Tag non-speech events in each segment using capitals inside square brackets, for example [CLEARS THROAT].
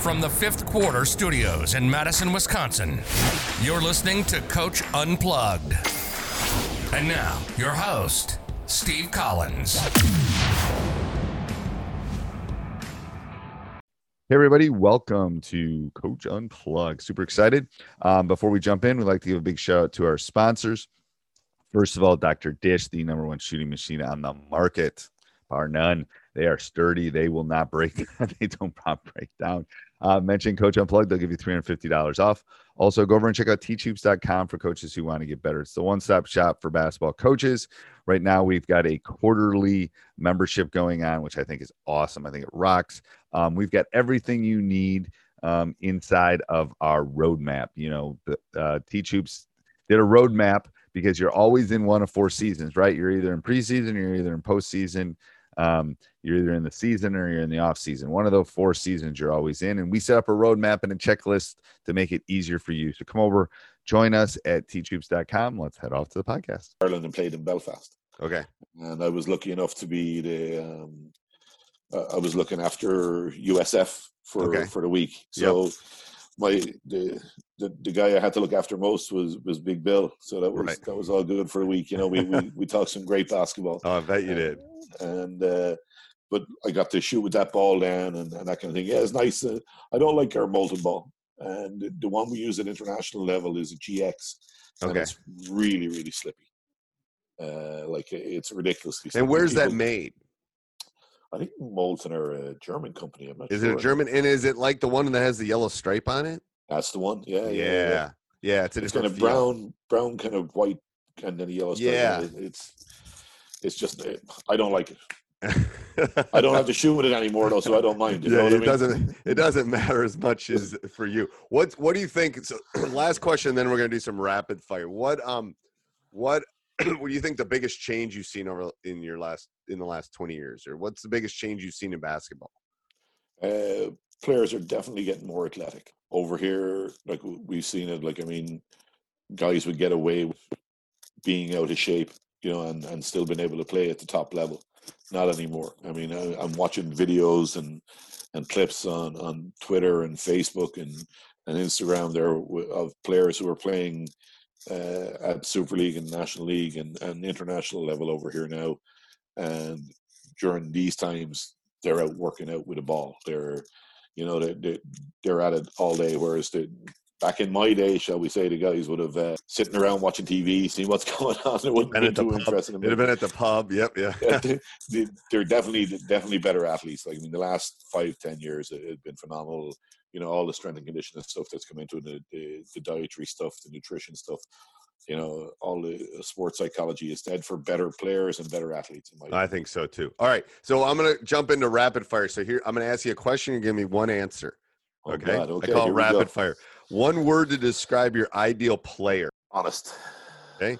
From the fifth quarter studios in Madison, Wisconsin, you're listening to Coach Unplugged. And now, your host, Steve Collins. Hey, everybody, welcome to Coach Unplugged. Super excited. Um, before we jump in, we'd like to give a big shout out to our sponsors. First of all, Dr. Dish, the number one shooting machine on the market, bar none. They are sturdy. They will not break. [LAUGHS] they don't pop break down. Uh, mention Coach Unplugged. They'll give you $350 off. Also, go over and check out teachhoops.com for coaches who want to get better. It's the one stop shop for basketball coaches. Right now, we've got a quarterly membership going on, which I think is awesome. I think it rocks. Um, we've got everything you need um, inside of our roadmap. You know, the uh, Teach did a roadmap because you're always in one of four seasons, right? You're either in preseason, you're either in postseason, um, you're either in the season or you're in the off season. One of those four seasons you're always in. And we set up a roadmap and a checklist to make it easier for you. So come over, join us at teachhoops.com. Let's head off to the podcast. Ireland and played in Belfast. Okay. And I was lucky enough to be the um, uh, I was looking after USF for Okay. for the week. So my the, the the guy I had to look after most was was Big Bill. So that was Right. that was all good for a week. You know, we we, [LAUGHS] we talked some great basketball. Oh, I bet you did. And uh, but I got to shoot with that ball down and, and that kind of thing. Yeah, it's nice. Uh, I don't like our molten ball. And the- the one we use at international level is a GX. And it's really, really slippy. Uh, like it's ridiculously slippy. And where's that made? I think Molten are a German company. I'm not Is sure. it a German? And is it like the one that has the yellow stripe on it? That's the one. Yeah, yeah. Yeah. yeah. Yeah, it's It's kind of brown, brown, kind of white, and then a yellow. stripe. Yeah. It- it's it's just uh, I don't like it. [LAUGHS] I don't have to shoot with it anymore though, so I don't mind. You know yeah, what I it mean? doesn't. It doesn't matter as much as for you. What What do you think? So, [CLEARS THROAT] last question, then we're gonna do some rapid fire. What um, what [CLEARS THROAT] what do you think the biggest change you've seen over in your last in the last twenty years, or what's the biggest change you've seen in basketball? uh, players are definitely getting more athletic over here. Like we've seen it. Like I mean, guys would get away with being out of shape, you know, and, and still being able to play at the top level. Not anymore. I mean, I, I'm watching videos and and clips on on Twitter and Facebook and and Instagram there of players who are playing uh, at Super League and National League and, and international level over here now. And during these times, they're out working out with a ball. They're, you know, they, they, they're at it all day. Whereas the, back in my day, shall we say, the guys would have uh, sitting around watching TV, seeing what's [LAUGHS] going on. It wouldn't Been be the too pub. interesting. It'd have been at the pub. Yep. Yeah. [LAUGHS] They- they're definitely definitely better athletes. Like I mean, the last five ten years, it, it's been phenomenal. You know, all the strength and conditioning stuff that's come into the, the the dietary stuff, the nutrition stuff. You know, all the uh, sports psychology is dead for better players and better athletes. In my I think so too. All right, so I'm gonna jump into rapid fire. So here, I'm gonna ask you a question and give me one answer. Oh, Okay, I call it we go. rapid fire. One word to describe your ideal player. Honest. Okay.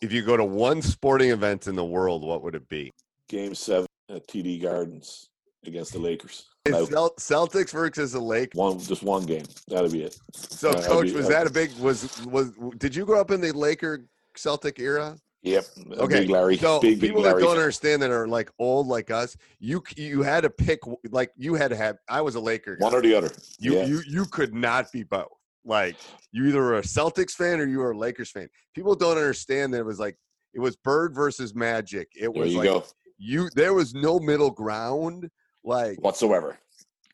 If you go to one sporting event in the world, what would it be? Game seven at TD Gardens against the Lakers. Is Now, Cel- Celtics versus the Lake. one just one game. That'll be it. So, coach, be- was that a big? Was was? Did you grow up in the Laker Celtic era? Yep. Okay, Big Larry. So big big people that don't understand that are like old like us, you you had to pick like you had to have. I was a Laker. guy. One or the other. You yeah. you you could not be both. Like you either were a Celtics fan or you were a Lakers fan. People don't understand that it was like it was Bird versus Magic. It was like go. you there was no middle ground. Like Whatsoever.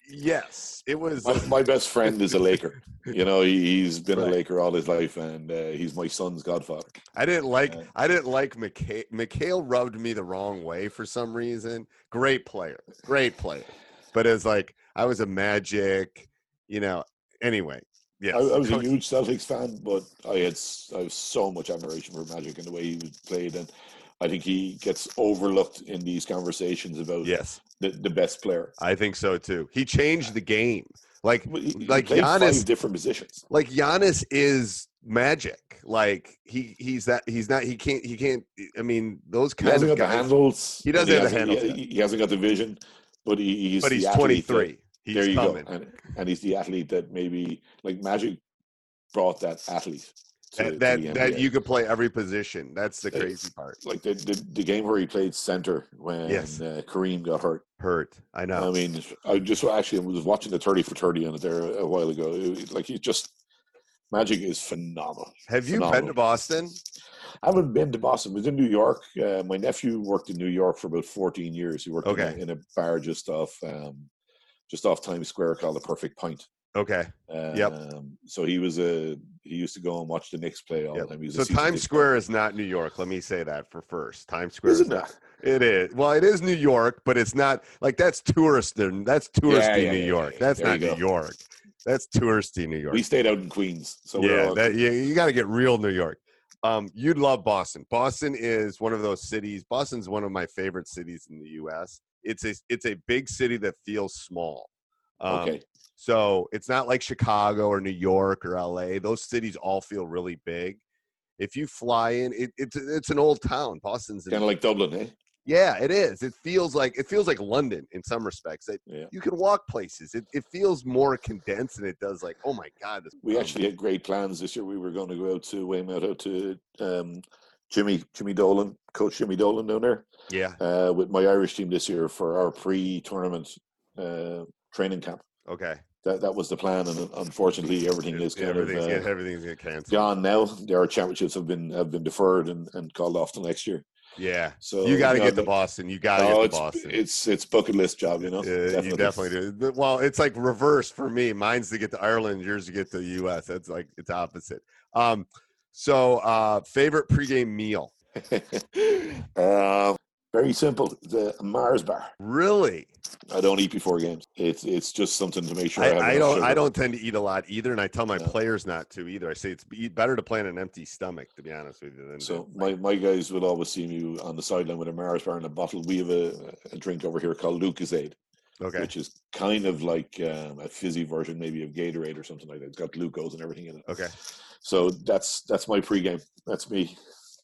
yes, it was. My, my best friend is a Laker. You know, he, he's been Right. a Laker all his life, and uh, he's my son's godfather. I didn't like Yeah. I didn't like McHale. McHale rubbed me the wrong way for some reason. Great player, great player, but it's like I was a Magic. You know. Anyway, yeah, I, I was a huge Celtics fan, but I had I have so much admiration for Magic and the way he played, and I think he gets overlooked in these conversations about Yes, the, the best player. I think so too. He changed the game. Like he- he like Giannis different positions. like Giannis is magic. Like he he's that he's not he can't he can't I mean those He kind of guys, handles. He doesn't and have the handles He, he hasn't got the vision, but he, he's but he's 23. He's there you coming. go, and, and he's the athlete that maybe like Magic brought that athlete. To, to That the that, that you could play every position. That's the It's crazy part. like the, the the game where he played center when Yes. uh, Kareem got hurt. Hurt. I know. I mean, I just actually was watching the thirty for thirty on it there a while ago. It- like he just Magic is phenomenal. Have you been to Boston? I haven't been to Boston. I was in New York. Uh, my nephew worked in New York for about 14 years. He worked in, Okay. a, in a bar just off, um, just off Times Square called the Perfect Pint. Okay. Um, Yep. So he was a he used to go and watch the Knicks play all Yep. the time. He was a So Times Square holder. is not New York. Let me say that for first. Times Square Isn't is not. that? It is. Well, it is New York, but it's not like that's tourist. That's touristy yeah, New yeah, York. yeah. That's There not New. York. That's touristy New York. We stayed out in Queens, so we're yeah, that, yeah, you got to get real New York. Um, you'd love Boston. Boston is one of those cities. Boston's one of my favorite cities in the U.S. It's a it's a big city that feels small. Um, okay. So it's not like Chicago or New York or LA. Those cities all feel really big. If you fly in, it, it's it's an old town. Boston's Kind of like Dublin, eh? yeah, it is. It feels like it feels like London in some respects. That Yeah. you can walk places. It, it feels more condensed than it does like, oh my god, this We actually had great plans this year. We were going to go out to Weymouth, out to um, Jimmy Jimmy Dolan, Coach Jimmy Dolan down there. yeah. uh, with my Irish team this year for our pre-tournament uh, training camp. Okay. That that was the plan, and unfortunately, everything is kind everything's of get, uh, everything's get canceled. gone now. Our championships have been have been deferred and, and called off to next year. Yeah. So you got to know, get to Boston. You got to no, get to it's, Boston. it's it's bucket list job, you know. Yeah, you definitely do. Well, it's like reverse for me. Mine's to get to Ireland, yours to get to the U.S. That's like it's opposite. Um, so uh, favorite pregame meal? [LAUGHS] uh, very simple. The Mars bar. Really? I don't eat before games. It's it's just something to make sure I, have I, I don't. I don't tend to eat a lot either, and I tell my No. players not to either. I say it's better to play on an empty stomach, to be honest with you. Than So my, my guys would always see me on the sideline with a Mars bar and a bottle. We have a, a drink over here called Lucozade, okay, which is kind of like um, a fizzy version, maybe of Gatorade or something like that. It's got glucose and everything in it. okay, So that's that's my pregame. That's me,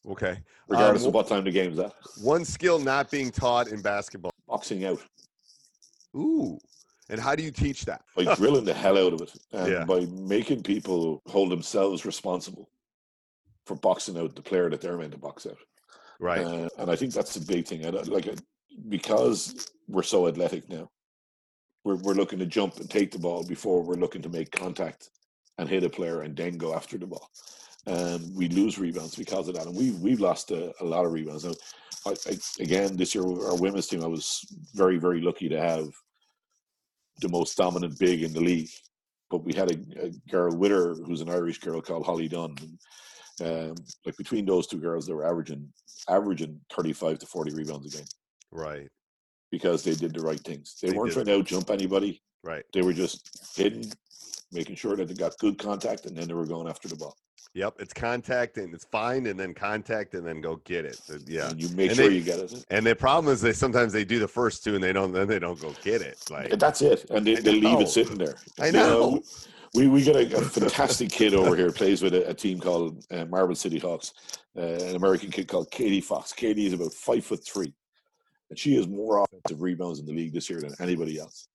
okay. regardless Um, of what time the game's at. One skill not being taught in basketball. Boxing out Ooh, and how do you teach that? by [LAUGHS] drilling the hell out of it, and Yeah. by making people hold themselves responsible for boxing out the player that they're meant to box out. Right. Uh, and I think that's a big thing. And like uh, because we're so athletic now. We're we're looking to jump and take the ball before we're looking to make contact and hit a player and then go after the ball. And we lose rebounds because of that. And we we've lost a, a lot of rebounds. Now, I, I, again, this year our women's team, I was very very lucky to have the most dominant big in the league. But we had a, a girl with her who's an Irish girl called Holly Dunn. And, um, like between those two girls, they were averaging averaging thirty five to forty rebounds a game Right. because they did the right things. They, They weren't did. trying to out jump anybody. Right. They were just hidden, making sure that they got good contact, and then they were going after the ball. Yep. It's contact and it's find and then contact and then go get it. So, yeah. And you make And sure they- you get it. And the problem is they sometimes they do the first two and they don't then they don't go get it. Like that's it, and they, they leave it sitting there. I You know, know. We we got a, a fantastic kid over here plays with a, a team called uh, Marble City Hawks, uh, an American kid called Katie Fox. Katie is about five foot three, and she has more offensive rebounds in the league this year than anybody else.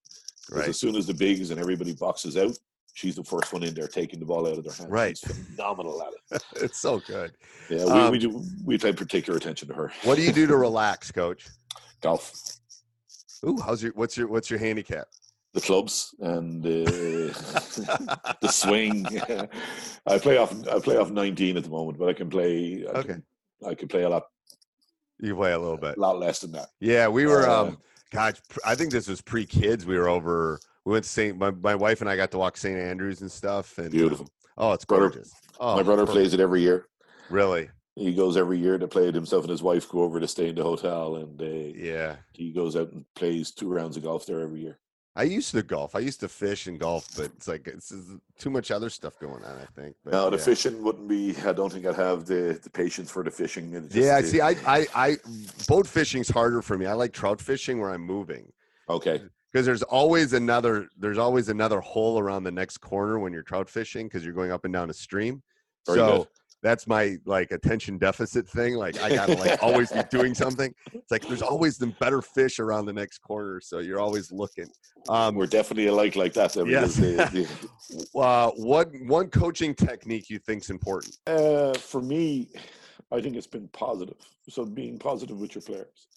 Right. As soon as the bigs and everybody boxes out, she's the first one in there taking the ball out of their hands. Right. She's phenomenal at it. [LAUGHS] it's so good. Yeah, we, Um, we do we pay particular attention to her. What do you do to [LAUGHS] relax, coach? Golf, Ooh, how's your what's your what's your handicap? the clubs, and uh, [LAUGHS] the swing. I play off I play off nineteen at the moment, but I can play. I Okay. can, I can play a lot You play a little bit. A lot less than that. Yeah, we were Uh, um gosh, I think this was pre-kids. We were over we went to St. My, my wife and I got to walk St. Andrews and stuff and Beautiful. um, oh, it's Brother- gorgeous. Oh, My brother perfect. plays it every year. Really? He goes every year to play it. Himself and his wife go over to stay in the hotel, and uh, Yeah. he goes out and plays two rounds of golf there every year. I used to golf. I used to fish and golf, but it's like it's, it's too much other stuff going on. I think. But, No, the yeah. fishing wouldn't be. I don't think I'd have the, the patience for the fishing. Just- Yeah, see, I, [LAUGHS] I, I, boat fishing's harder for me. I like trout fishing where I'm moving Okay. Because there's always another, there's always another hole around the next corner when you're trout fishing because you're going up and down a stream. Very so good. that's my like attention deficit thing. Like I gotta like always be doing something. It's like there's always the better fish around the next corner, so you're always looking. Um, We're definitely alike like that. I mean, Yes. uh, what one coaching technique you think's important? Uh, for me, I think it's been positive. So being positive with your players.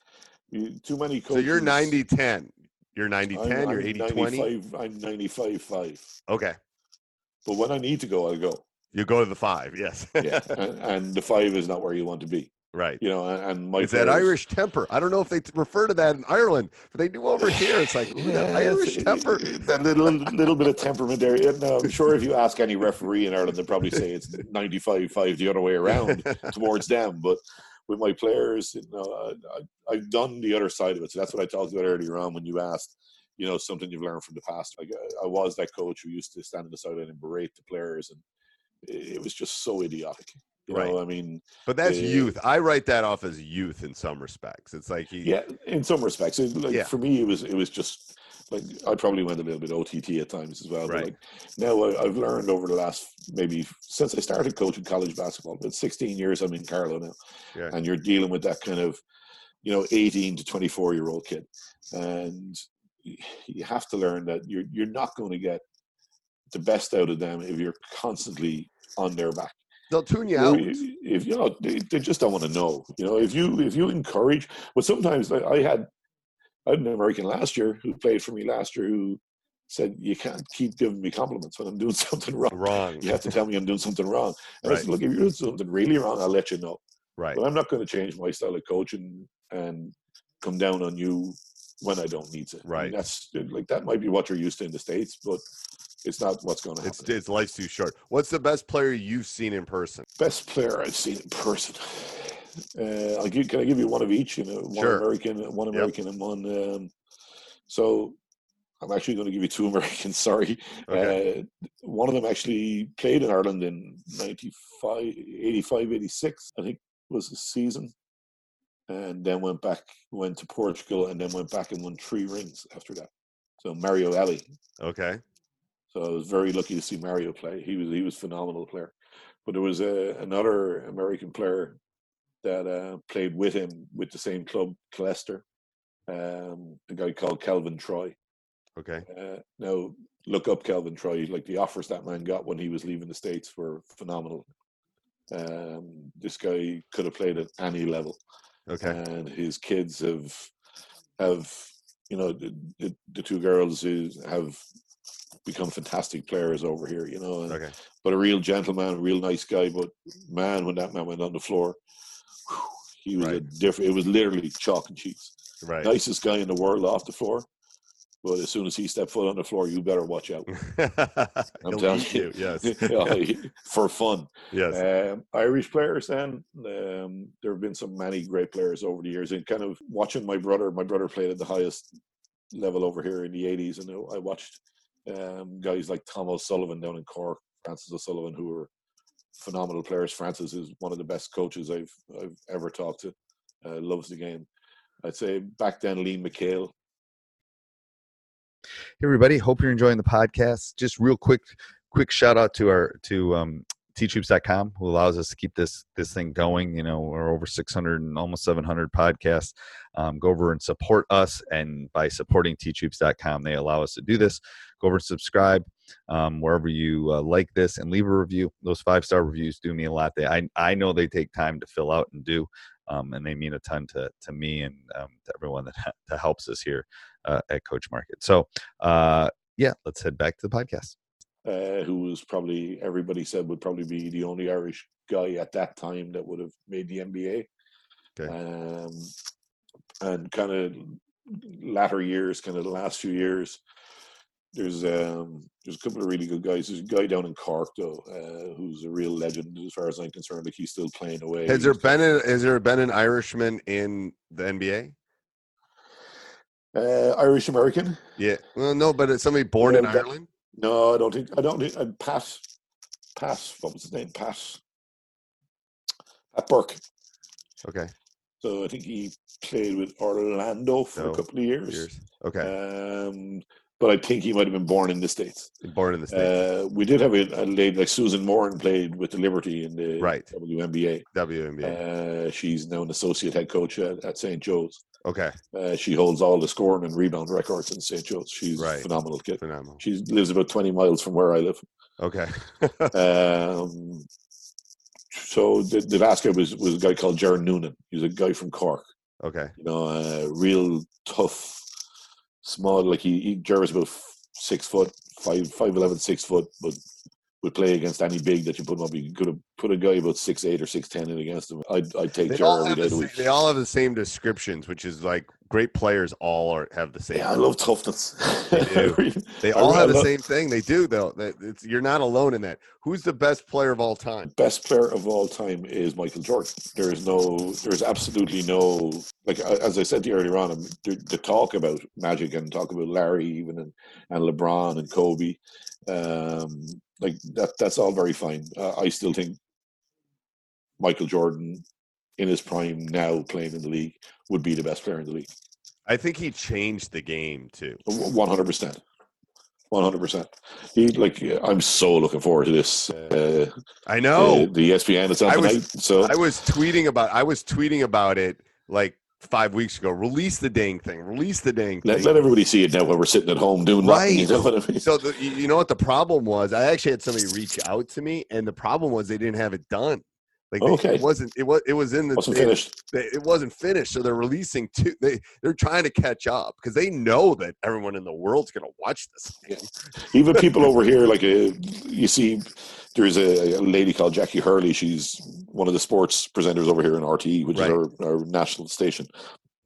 You, too many coaches. So you're 90 10. You're 90 I'm- 10, you're I'm 80 20. I'm 95 5. Okay. But when I need to go, I'll go. You go to the five, yes. Yeah. [LAUGHS] and, and the five is not where you want to be. right. You know, and, my It's that Irish temper. I don't know if they refer to that in Ireland, but they do over here. It's like ooh, that Irish temper. That little little bit of temperament there. Yeah, No, I'm sure if you ask any referee in Ireland, they'll probably say it's 95 5 the other way around [LAUGHS] towards them. But with my players, you know, I, I've done the other side of it. So that's what I talked about earlier on when you asked, you know, something you've learned from the past. Like I, I was that coach who used to stand on the sideline and berate the players, and it, it was just so idiotic. You Right. know, I mean, But that's Uh, youth. I write that off as youth in some respects. It's like he, yeah, in some respects, it, like Yeah. for me, it was it was just like I probably went a little bit OTT at times as well. Right. But like now, I, I've learned over the last maybe since I started coaching college basketball, but 16 years I'm in Carlow now, Yeah. and you're dealing with that kind of you know 18 to 24 year old kid, and you have to learn that you're you're not going to get the best out of them if you're constantly on their back they'll tune you out. i- if you know they, they just don't want to know you know if you if you encourage but sometimes like, i had i had an american last year who played for me last year who said you can't keep giving me compliments when i'm doing [LAUGHS] something wrong Wrong. you have to tell me i'm doing something wrong and I said, "Look, if you're doing something really wrong, I'll let you know Right. but i'm not going to change my style of coaching and come down on you when i don't need to I mean, Right. that's like that might be what you're used to in the states but it's not what's going to happen It's it's life's too short. What's the best player you've seen in person? Best player I've seen in person. Uh, I'll give, can I give you one of each? You know, one Sure. American, one American, and one. Um, so I'm actually going to give you two [LAUGHS] Americans. Sorry, Okay. uh, one of them actually played in Ireland in 95, 85, 86, I think was the season, and then went back, went to Portugal, and then went back and won three rings after that. So Mario Elie. Okay. So I was very lucky to see Mario play. He was he was a phenomenal player. But there was a, another American player that uh, played with him with the same club, Killester, um, a guy called Calvin Troy. Okay. Uh, now look up Calvin Troy. Like the offers that man got when he was leaving the states were phenomenal. Um, this guy could have played at any level Okay. and his kids have have you know the, the, the two girls is, have become fantastic players over here you know and, Okay. but a real gentleman a real nice guy but man when that man went on the floor he was a Right. different it was literally chalk and cheese Right. nicest guy in the world off the floor but as soon as he stepped foot on the floor you better watch out [LAUGHS] He'll telling eat you. Yes. [LAUGHS] For fun Yes. um, Irish players, then um, there have been some many great players over the years, and kind of watching my brother. My brother played at the highest level over here in the '80s, and I watched um, guys like Tom O'Sullivan down in Cork, Francis O'Sullivan, who were phenomenal players. Francis is one of the best coaches I've I've ever talked to. Uh, loves the game. I'd say back then, Liam McHale. Hey everybody, hope you're enjoying the podcast. Just real quick, quick shout out to our to um, teachhoops.com who allows us to keep this this thing going. You know, we're over 600 and almost 700 podcasts. Um, go over and support us, and by supporting teachhoops.com, they allow us to do this. Go over and subscribe um, wherever you uh, like this, and leave a review. Those five star reviews do me a lot. They I I know they take time to fill out and do. Um, and they mean a ton to, to me and um, to everyone that, [LAUGHS] that helps us here uh, at Coach Market. So, uh, yeah, let's head back to the podcast. Uh, who was probably everybody said would probably be the only Irish guy at that time that would have made the NBA. Okay. Um, and kind of latter years, kind of the last few years, there's um, there's a couple of really good guys. There's a guy down in Cork though, uh, who's a real legend as far as I'm concerned. Like he's still playing away. Has there been a, has there been an Irishman in the NBA? Uh, Irish American. Yeah. Well, no, but it's somebody born in that- Ireland. No, I don't think. I don't think. I'd Pat. Pat. What was his name? Pat. Pat Burke. Okay. So I think he played with Orlando for No, a couple of years. Years. Okay. Um, but I think he might have been born in the states. born in the states. Uh, we did have a, a lady like Susan Moran played with the Liberty in the Right. WNBA. WNBA. Uh, she's now an associate head coach at, at St. Joe's. okay. Uh, she holds all the scoring and rebound records in St. Joe's. She's Right. a phenomenal kid. Phenomenal. She lives about 20 miles from where I live. Okay. [LAUGHS] Um, so the, the last guy was, was a guy called Jaron Noonan. He was a guy from Cork. okay. You know, a real tough, small. Like he, he Jared's about six foot, five, five eleven, six foot, but would play against any big that you put him up. You could have put a guy about six eight or six ten in against him. I'd, I'd take They Jared all, have the of the same, week. they all have the same descriptions, which is like great players all are have the same. Yeah, I love toughness. They. [LAUGHS] They all have the same thing. They do though. That it's, you're not alone in that. Who's the best player of all time? best player of all time is Michael Jordan. There is no, there is absolutely no, like as I said to you earlier on, um, the, the talk about Magic and talk about Larry even and, and LeBron and Kobe, um, like that. That's all very fine. Uh, I still think Michael Jordan, in his prime now playing in the league, would be the best player in the league. I think he changed the game too. One hundred percent. One hundred percent. He like I'm so looking forward to this. Uh, I know. uh, the ESPN it's on I was- tonight. so I was tweeting about. I was tweeting about it like five weeks ago. Release the dang thing. Release the dang Let, thing. let everybody see it now while we're sitting at home doing nothing. You Right. know what I mean? So the, you know what the problem was? I actually had somebody reach out to me, and the problem was they didn't have it done. Like they- Okay. it wasn't. It was. It was in the. Wasn't they- finished. they- it wasn't finished, so they're releasing two. They they're trying to catch up because they know that everyone in the world's going to watch this. thing. Even people over here, like uh, you see, there's a, a lady called Jacqui Hurley. She's one of the sports presenters over here in RTE, which Right. is our, our national station.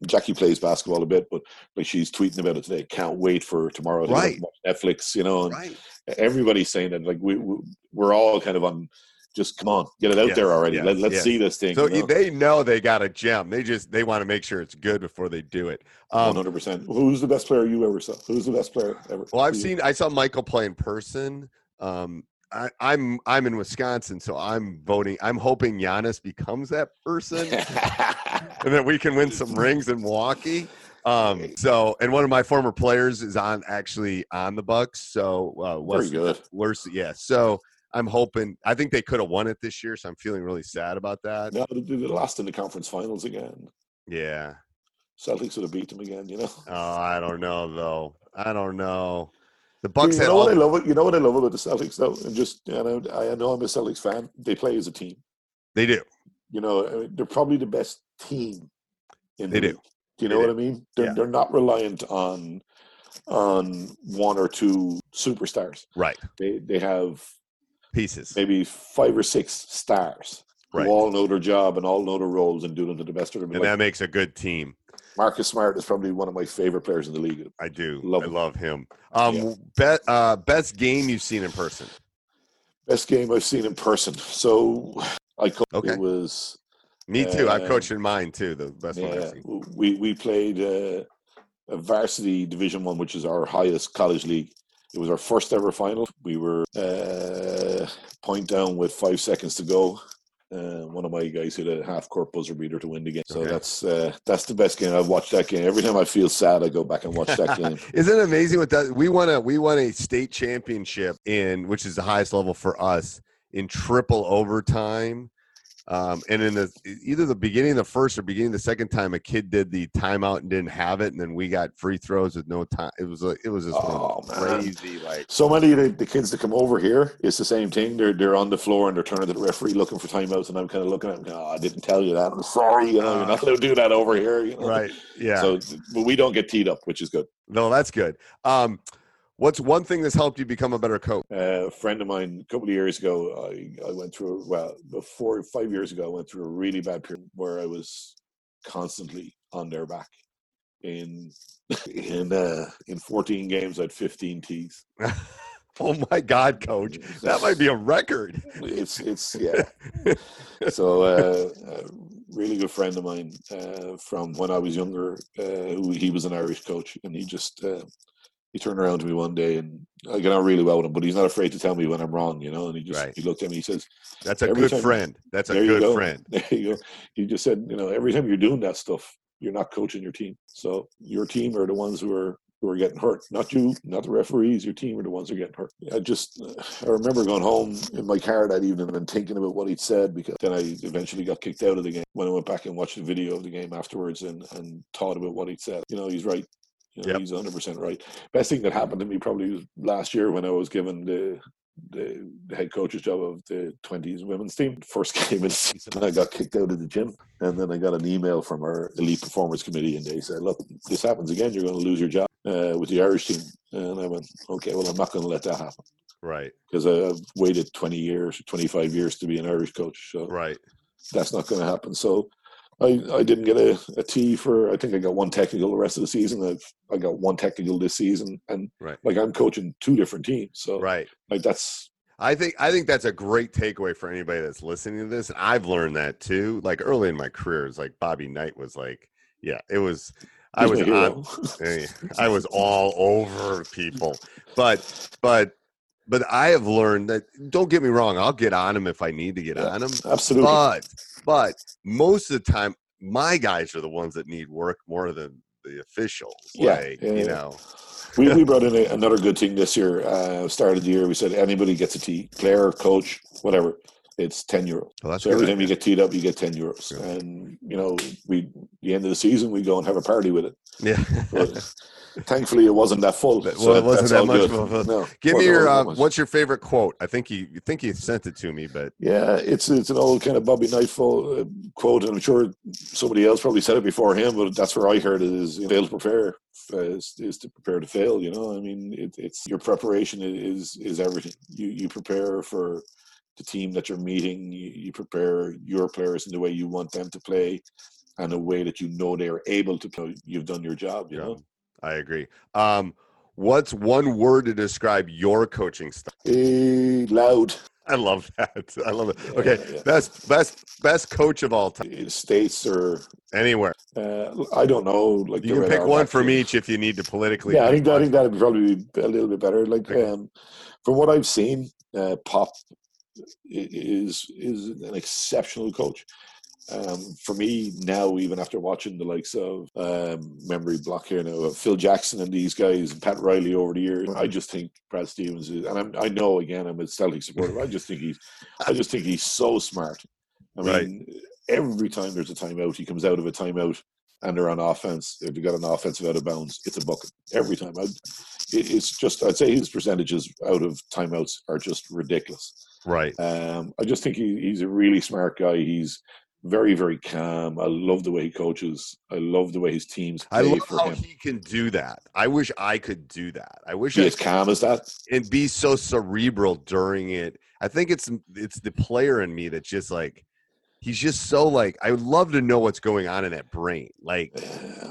Jacqui plays basketball a bit, but like she's tweeting about it today. Can't wait for tomorrow to Right. watch Netflix. You know, and Right. everybody's saying that. Like we, we we're all kind of on. Just come on, get it out Yes, there already. yes, Let, let's yes. see this thing. So you know? they know they got a gem. They just they want to make sure it's good before they do it. Um, hundred percent. Who's the best player you ever saw? Who's the best player ever? well, I've seen. I saw Michael play in person. Um, I, I'm I'm in Wisconsin, so I'm voting. I'm hoping Giannis becomes that person, and that we can win some rings in Milwaukee. Um, so, and one of my former players is on actually on the Bucks. So, uh, Very good. worse. Yeah. So I'm hoping. I think they could have won it this year, so I'm feeling really sad about that. No, they, they lost in the conference finals again. Yeah. Celtics would have beat them again. You know. Oh, I don't know though. I don't know. The You Bucks had know what I all, love? You know what I love about the Celtics, though, and just you know, I know I'm a Celtics fan. They play as a team. they do. You know, I mean, they're probably the best team in They the do. league. Do you They know do. what I mean? They're Yeah. they're not reliant on on one or two superstars. Right. They they have Pieces. maybe five or six stars Right. who all know their job and all know their roles and do them to the best of their And ability. that makes a good team. Marcus Smart is probably one of my favorite players in the league. I do. Love I him. love him. Um Yeah. bet uh best game you've seen in person. Best game I've seen in person. So I coached, Okay. it was Me too. I've Um, coached in mine too, the best one I've seen. we we played uh, a varsity division one, which is our highest college league. It was our first ever final. We were uh, point down with five seconds to go. Uh, one of my guys hit a half court buzzer beater to win the game. So Okay. that's uh, that's the best game. I've watched that game. Every time I feel sad, I go back and watch that game. [LAUGHS] Isn't it amazing what that we won a we won a state championship in which is the highest level for us in triple overtime. Um, and in the either the beginning of the first or beginning of the second time, a kid did the timeout and didn't have it, and then we got free throws with no time. It was like it was just Oh, crazy like So many of the, the kids that come over here, it's the same thing. They're they're on the floor and they're turning to the referee looking for timeouts, and I'm kind of looking at them. Oh, I didn't tell you that. I'm sorry. You know, you're not allowed to do that over here. You know? right yeah. So, but we don't get teed up, which is good. no, that's good. Um, what's one thing that's helped you become a better coach? Uh, a friend of mine, a couple of years ago, I, I went through, well, before five years ago, I went through a really bad period where I was constantly on their back. In [LAUGHS] in uh, in 14 games, I had 15 tees. [LAUGHS] Oh my God, coach, that might be a record. It's it's [LAUGHS] yeah. so uh, a really good friend of mine uh, from when I was younger, uh, he was an Irish coach, and he just uh, he turned around to me one day, and I get on really well with him, but he's not afraid to tell me when I'm wrong, you know. And he just Right. he looked at me, he says, That's a good time- friend. That's a good go. friend. [LAUGHS] There you go. He just said, you know, every time you're doing that stuff, you're not coaching your team. So your team are the ones who are who are getting hurt, not you, not the referees. Your team are the ones who are getting hurt. I just, I remember going home in my car that evening and thinking about what he'd said because then I eventually got kicked out of the game when I went back and watched the video of the game afterwards and and thought about what he'd said. You know, he's right. You know, Yep. he's 100 percent right. Best thing that happened to me probably was last year when I was given the the, the head coach's job of the 20s women's team. First [LAUGHS] game of the season, I got kicked out of the gym. And then I got an email from our elite performance committee, and they said, Look, this happens again, you're going to lose your job uh, with the Irish team. And I went, Okay, well, I'm not going to let that happen Right. because I've waited 20 years, 25 years to be an Irish coach. So Right. that's not going to happen. So I, I didn't get a, a T for, I think I got one technical the rest of the season. I've, I got one technical this season. And Right. like I'm coaching two different teams. So Right. like that's, I think I think that's a great takeaway for anybody that's listening to this. And I've learned that too. Like early in my career, it's like Bobby Knight was like, yeah, it was. I was on. [LAUGHS] Eh, I was all over people, but but but I have learned that. Don't get me wrong. I'll get on them if I need to get Yeah. on them. Absolutely. But but most of the time, my guys are the ones that need work more than the officials. Yeah, like, yeah, you know. we, we [LAUGHS] brought in a, another good thing this year. Uh, started the year, we said anybody gets a tee, player, coach, whatever. It's ten euros. Well, that's So every time you get teed up, you get ten euros. Yeah. And you know, we the end of the season, we go and have a party with it. Yeah. But [LAUGHS] thankfully, it wasn't that full. Well, so it wasn't that much good. of a- No, Give me your. Uh, what's your favorite quote? I think you, you think you sent it to me, but Yeah, it's it's an old kind of Bobby Nightfall uh, quote, and I'm sure somebody else probably said it before him, but that's where I heard it: is you know, fail to prepare uh, is, is to prepare to fail. You know, I mean, it, it's your preparation is is everything. You you prepare for the team that you're meeting. You, you prepare your players in the way you want them to play, and a way that you know they are able to play. You've done your job. You Yeah. know, I agree. Um, what's one word to describe your coaching style? Eh, loud. I love that. I love it. Yeah, Okay, yeah. best best best coach of all time. States or Anywhere uh, I don't know. Like you can pick one from each if you need to politically. Yeah, I think that, I think that'd probably be a little bit better. Like Okay. um, from what I've seen, uh, Pop is is an exceptional coach. Um, for me now, even after watching the likes of um, memory block here now, of Phil Jackson and these guys, and Pat Riley over the years, I just think Brad Stevens is, and I'm, I know again I'm a Celtic supporter. I just think he's, I just think he's so smart. I Right. mean, every time there's a timeout, he comes out of a timeout and they're on offense. If you got an offensive out of bounds, it's a bucket every time. I, it, it's just I'd say his percentages out of timeouts are just ridiculous. right. Um, I just think he, he's a really smart guy. He's very very calm. I love the way he coaches. I love the way his teams I play love how him. he can do that. I wish I could do that. I wish Be I as calm as that. and be so cerebral during it. I think it's it's the player in me that's just like he's just so like I would love to know what's going on in that brain. Like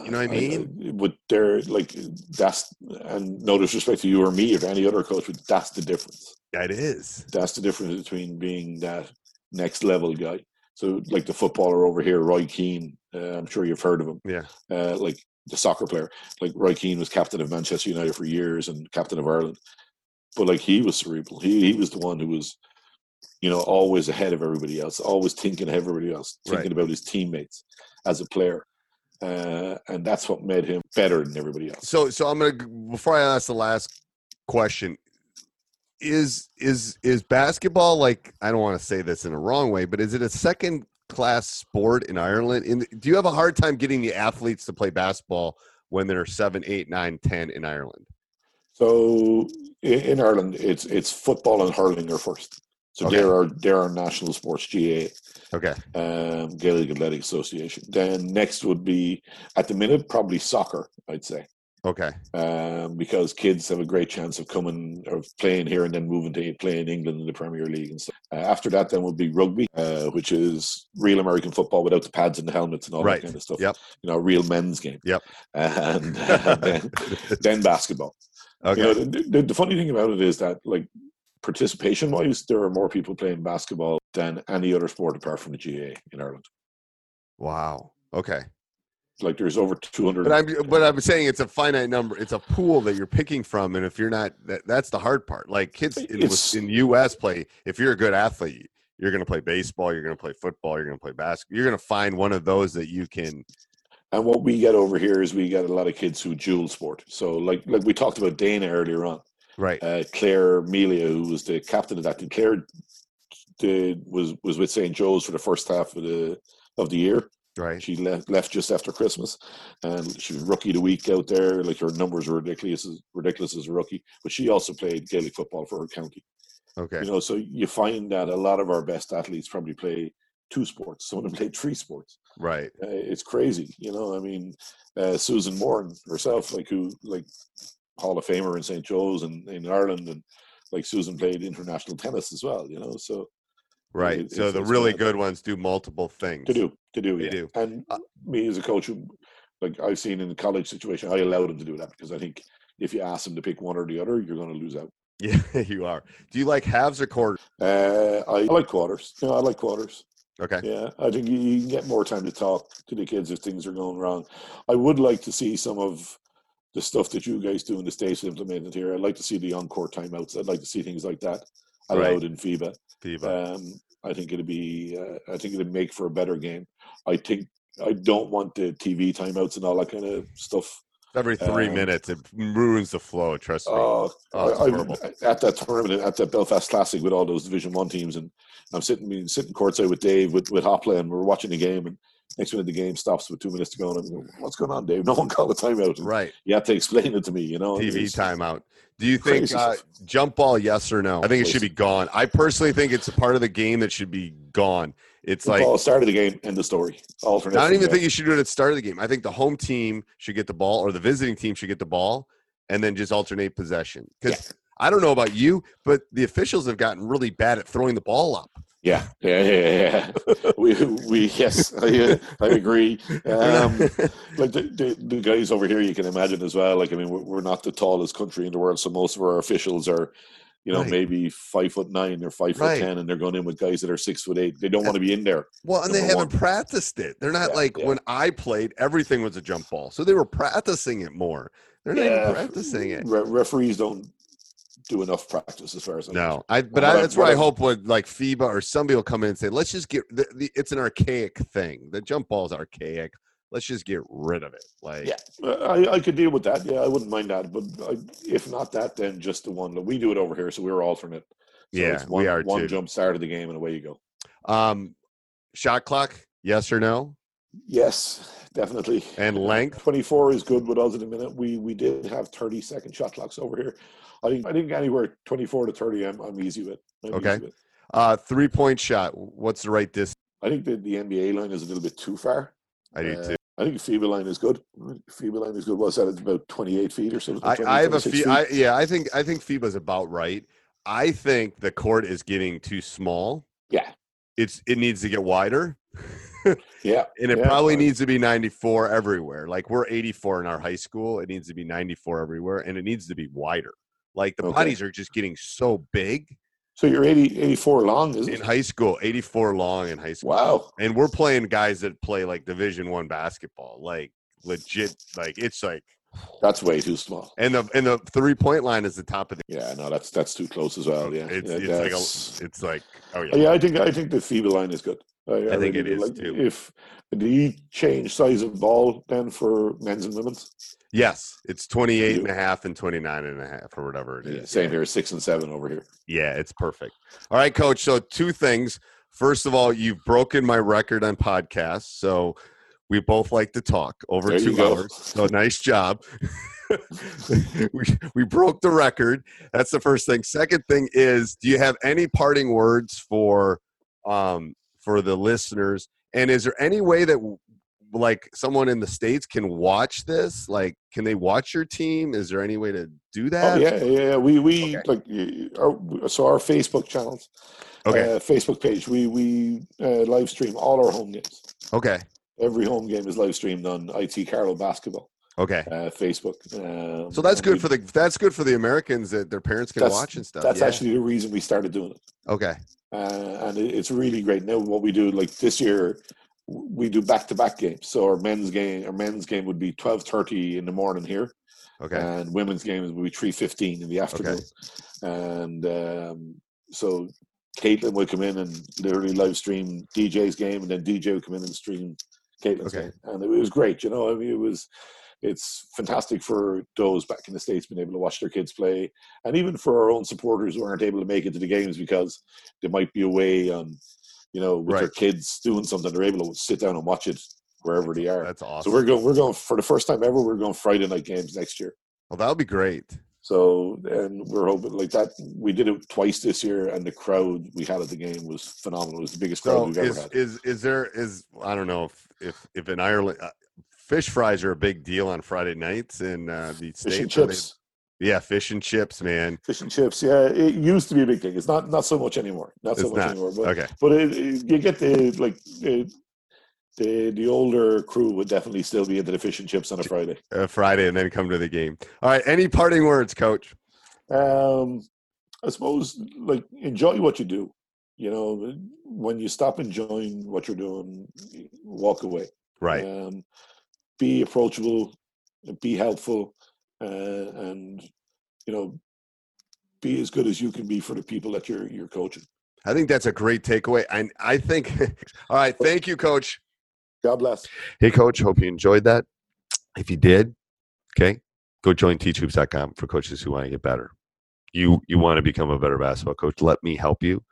You know what I mean? but they're like that's and no disrespect to you or me or to any other coach, but that's the difference. That is. that's the difference between being that next level guy. So, like the footballer over here, Roy Keane, uh, I'm sure you've heard of him. Yeah. Uh, like the soccer player, like Roy Keane was captain of Manchester United for years and captain of Ireland. But like he was cerebral. He he was the one who was, you know, always ahead of everybody else, always thinking of everybody else, thinking Right. about his teammates as a player. Uh, and that's what made him better than everybody else. So so I'm gonna before I ask the last question, is is is basketball like I don't want to say this in a wrong way, but is it a second class sport in Ireland? In do you have a hard time getting the athletes to play basketball when they're seven, eight, nine, ten in Ireland? So in, in Ireland, it's it's football and hurling are first. So Okay. there are there are national sports GAA, Okay. um, Gaelic Athletic Association. Then next would be at the minute probably soccer. I'd say Okay. um, because kids have a great chance of coming of playing here and then moving to play in England in the Premier League and stuff. Uh, after that, then would be rugby, uh, which is real American football without the pads and the helmets and all Right. that kind of stuff. Yep. You know, real men's game. Yep. And, [LAUGHS] uh, then, then basketball. Okay. You know, the, the, the funny thing about it is that, like, participation wise, there are more people playing basketball than any other sport apart from the GAA in Ireland. wow. Okay. Like, there's over 200. But I'm but I'm saying it's a finite number. It's a pool that you're picking from, and if you're not, that, that's the hard part. Like kids in, It's- in U.S. play. If you're a good athlete, you're going to play baseball. You're going to play football. You're going to play basketball. You're going to find one of those that you can. And what we get over here is we get a lot of kids who dual sport. So, like, like we talked about Dana earlier on. Right. uh, Claire Melia, who was the captain of that team. Claire did was was with St. Joe's for the first half of the of the year. Right. She left left just after Christmas, and she was rookie of the week out there. Like her numbers were ridiculous, ridiculous as a rookie. But she also played Gaelic football for her county. Okay. You know, so you find that a lot of our best athletes probably play two sports. Some of them play three sports. Right. Uh, it's crazy, you know. I mean, uh, Susan Moran herself, like who, like Hall of Famer in St. Joe's and in Ireland, and like Susan played international tennis as well, you know. So Right. it- so the really good ones do multiple things. to do, to do, They yeah. do. And Uh, me as a coach, like I've seen in the college situation, I allowed them to do that because I think if you ask them to pick one or the other, you're going to lose out. Yeah, [LAUGHS] you are. Do you like halves or quarters? Uh, I like quarters. You know, I like quarters. Okay. Yeah, I think you, you can get more time to talk to the kids if things are going wrong. I would like to see some of the stuff that you guys do in the states implemented here. I'd like to see the encore timeouts. I'd like to see things like that Right. allowed in FIBA. FIBA. Um, I think it'd be. Uh, I think it'd make for a better game. I think I don't want the TV timeouts and all that kind of stuff. Every three um, minutes, it ruins the flow. Trust me. Uh, Oh, I. I, at that tournament at the Belfast Classic with all those Division One teams, and I'm sitting sitting courtside with Dave with with Hopla, and we're watching the game, and next minute the game stops with two minutes to go, and I'm "What's going on, Dave? No one called a timeout." And right. You have to explain it to me, you know. TV timeout. Do you think uh, jump ball? Yes or no? I think it should be gone. I personally think it's a part of the game that should be gone. It's like Ball started the game, end the story. Alternate. I don't even think you should do it at the start of the game. I think the home team should get the ball, or the visiting team should get the ball, and then just alternate possession. Because I don't know about you, but the officials have gotten really bad at throwing the ball up. Yeah, yeah, yeah, yeah. we, we, yes, I, I agree. Um, like the, the, the guys over here, you can imagine as well. Like, I mean, we're, we're not the tallest country in the world, so most of our officials are, you know, Right. maybe five foot nine or five foot ten, and they're going in with guys that are six foot eight. They don't want to be in there. well, and they haven't practiced it. They're not Yeah, like yeah. when I played, everything was a jump ball, so they were practicing it more. They're not Yeah, even practicing it. Re- referees don't do enough practice, as far as I know. No, I but I, that's what where I hope would like FIBA or somebody will come in and say, let's just get the, the, it's an archaic thing. The jump ball is archaic. Let's just get rid of it. Like, Yeah, I, I could deal with that. Yeah, I wouldn't mind that. But I, if not that, then just the one that we do it over here. So we're alternate. So Yeah, it's we one, are one too. jump start of the game and away you go. um, shot clock, yes or no, Yes, definitely. and length. 24 is good with us in a minute. We we did have 30 second shot clocks over here. I think I think anywhere 24 to 30, I'm, I'm easy with. I'm Okay. easy with. Uh, three point shot. What's the right distance? I think that the NBA line is a little bit too far. I do Uh, too. I think FIBA line is good. FIBA line is good. What's that? It's about 28 feet or something. I, 20, I have a 26 fee. I, yeah, I think I think FIBA's about right. I think the court is getting too small. Yeah. It's it needs to get wider. Yeah. And it Yeah, probably needs to be 94 everywhere. Like we're 84 in our high school. It needs to be 94 everywhere and it needs to be wider. Like the Okay. bodies are just getting so big So you're 80, 84 long, is in it? high school, 84 long in high school. Wow. And we're playing guys that play like division one basketball. Like legit, like it's like That's way too small. and the and the three point line is the top of the Yeah, no, that's that's too close as well. Yeah, it's yeah, it's like a, it's like oh yeah. Oh, yeah, I think I think the FIBA line is good. I, I think it is, Like, too. If do you change size of ball then for men's and women's? Yes, it's 28 and a half and 29 and a half or whatever it is. Yeah, same here, six and seven over here. Yeah, it's perfect. All right, coach. So, two things. First of all, you've broken my record on podcasts. So, we both like to talk over There two hours. So, nice job. [LAUGHS] we, we broke the record. That's the first thing. Second thing is, do you have any parting words for um, for the listeners? And is there any way that like someone in the states can watch this? Like, can they watch your team? Is there any way to do Oh that? yeah, yeah. yeah. We we Okay. like our, so our Facebook channels, Okay. uh, Facebook page. We we uh, live stream all our home games. Okay. Every home game is live streamed on IT Carlow Basketball. Okay. uh, Facebook. Um, So that's good we- for the that's good for the Americans that their parents can watch and stuff. That's yeah. actually the reason we started doing it. okay. uh, and it, it's really great. Now, what we do, like this year, we do back-to-back games. So our men's game, our men's game would be twelve thirty in the morning here, Okay. and women's games would be three fifteen in the afternoon. Okay. And um, so Caitlin would come in and literally live stream DJ's game, and then DJ would come in and stream Caitlin's Okay. game, and it was great. You know, I mean, it was. It's fantastic for those back in the states being able to watch their kids play, and even for our own supporters who aren't able to make it to the games because they might be away on, you know, with their kids doing something. They're able to sit down and watch it wherever they are. That's awesome. So we're going. We're going for the first time ever. We're going Friday night games next year. well, that'll be great. So and we're hoping like that. We did it twice this year, and the crowd we had at the game was phenomenal. It was the biggest crowd So we've ever is had. is is there is I don't know if if if in Ireland uh, fish fries are a big deal on Friday nights in uh, the Fish states. and Are they- chips. Yeah, fish and chips, man. Fish and chips. Yeah, it used to be a big thing. It's not not so much anymore. Not so It's much not. anymore. But Okay. but it, it- you get the like the, the the older crew would definitely still be into the fish and chips on a Friday. Uh, Friday and then come to the game. All right. Any parting words, coach? Um, I suppose like enjoy what you do. You know, when you stop enjoying what you're doing, walk away. Right. Um, be approachable, be helpful, uh, and you know, be as good as you can be for the people that you're you're coaching. I think that's a great takeaway. And I think, [LAUGHS] all right. Thank you, coach. God bless. Hey, coach, hope you enjoyed that. If you did, okay, go join teachhoops.com for coaches who want to get better. You you want to become a better basketball coach? Let me help you.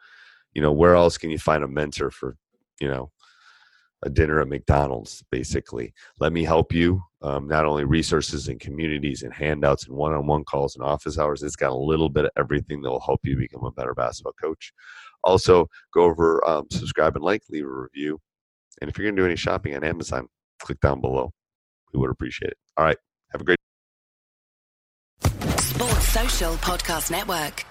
You know, where else can you find a mentor for, you know, a dinner at McDonald's, basically? Let me help you. Um, not only resources and communities and handouts and one-on-one calls and office hours. It's got a little bit of everything that will help you become a better basketball coach. Also, go over, um, subscribe and like, leave a review. And if you're going to do any shopping on Amazon, click down below. We would appreciate it. All right. Have a great Sports Social Podcast Network.